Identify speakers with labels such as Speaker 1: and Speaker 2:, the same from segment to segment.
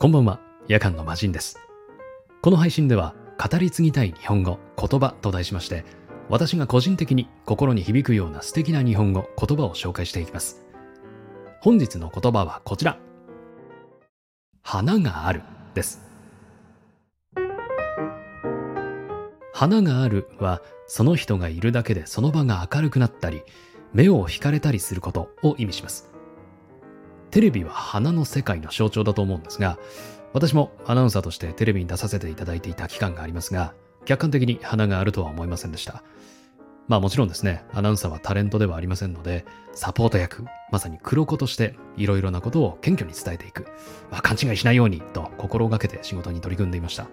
Speaker 1: こんばんは、夜間の魔人です。この配信では、語り継ぎたい日本語、言葉と題しまして、私が個人的に心に響くような素敵な日本語、言葉を紹介していきます。本日の言葉はこちら。花があるです。花があるは、その人がいるだけでその場が明るくなったり、目を惹かれたりすることを意味します。テレビは花の世界の象徴だと思うんですが、私もアナウンサーとしてテレビに出させていただいていた期間がありますが、客観的に花があるとは思いませんでした。まあもちろんですね、アナウンサーはタレントではありませんので、サポート役、まさに黒子としていろいろなことを謙虚に伝えていく。まあ、勘違いしないようにと心がけて仕事に取り組んでいました。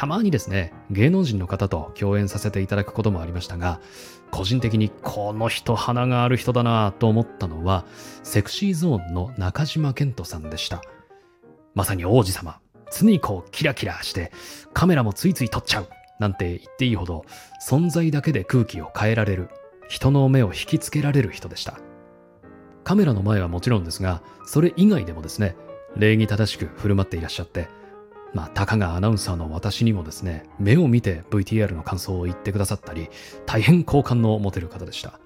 Speaker 1: たまにですね、芸能人の方と共演させていただくこともありましたが、個人的にこの人花がある人だなと思ったのは、セクシーゾーンの中島健人さんでした。まさに王子様。常にこうキラキラして、カメラもついつい撮っちゃう。なんて言っていいほど、存在だけで空気を変えられる、人の目を引きつけられる人でした。カメラの前はもちろんですが、それ以外でもですね、礼儀正しく振る舞っていらっしゃって、まあ、たかがアナウンサーの私にもですね、目を見て VTR の感想を言ってくださったり、大変好感の持てる方でした。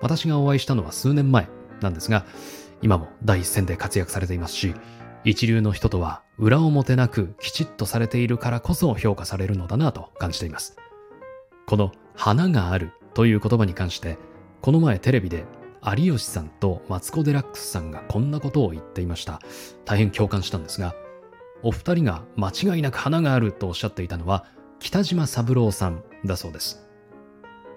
Speaker 1: 私がお会いしたのは数年前なんですが、今も第一線で活躍されていますし、一流の人とは裏表なくきちっとされているからこそ評価されるのだなと感じています。この花があるという言葉に関して、この前テレビで有吉さんとマツコ・デラックスさんがこんなことを言っていました。大変共感したんですが、お二人が間違いなく花があるとおっしゃっていたのは北島三郎さんだそうです。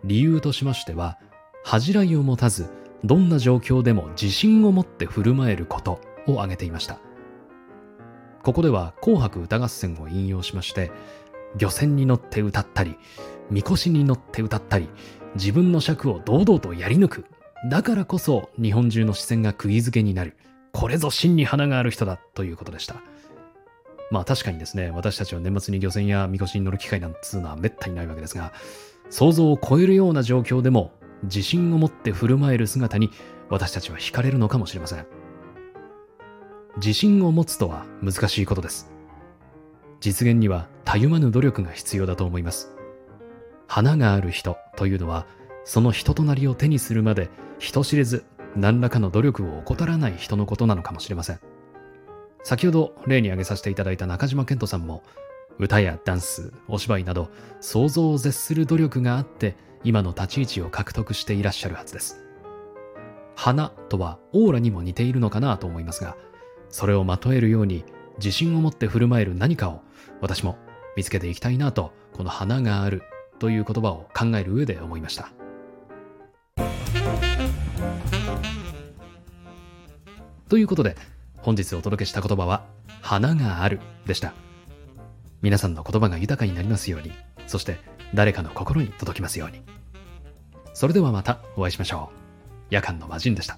Speaker 1: 理由としましては、恥じらいを持たず、どんな状況でも自信を持って振る舞えることを挙げていました。ここでは紅白歌合戦を引用しまして、漁船に乗って歌ったり、みこしに乗って歌ったり、自分の尺を堂々とやり抜く。だからこそ日本中の視線が釘付けになる。これぞ真に花がある人だということでした。まあ確かにですね、私たちは年末に漁船やみこしに乗る機会なんつうのはめったにないわけですが、想像を超えるような状況でも自信を持って振る舞える姿に私たちは惹かれるのかもしれません。自信を持つとは難しいことです。実現にはたゆまぬ努力が必要だと思います。花がある人というのは、その人となりを手にするまで人知れず何らかの努力を怠らない人のことなのかもしれません。先ほど例に挙げさせていただいた中島健人さんも歌やダンス、お芝居など想像を絶する努力があって今の立ち位置を獲得していらっしゃるはずです。花とはオーラにも似ているのかなと思いますが、それをまとえるように自信を持って振る舞える何かを私も見つけていきたいなと、この花があるという言葉を考える上で思いました。ということで、本日お届けした言葉は、花があるでした。皆さんの言葉が豊かになりますように、そして誰かの心に届きますように。それではまたお会いしましょう。夜間の魔人でした。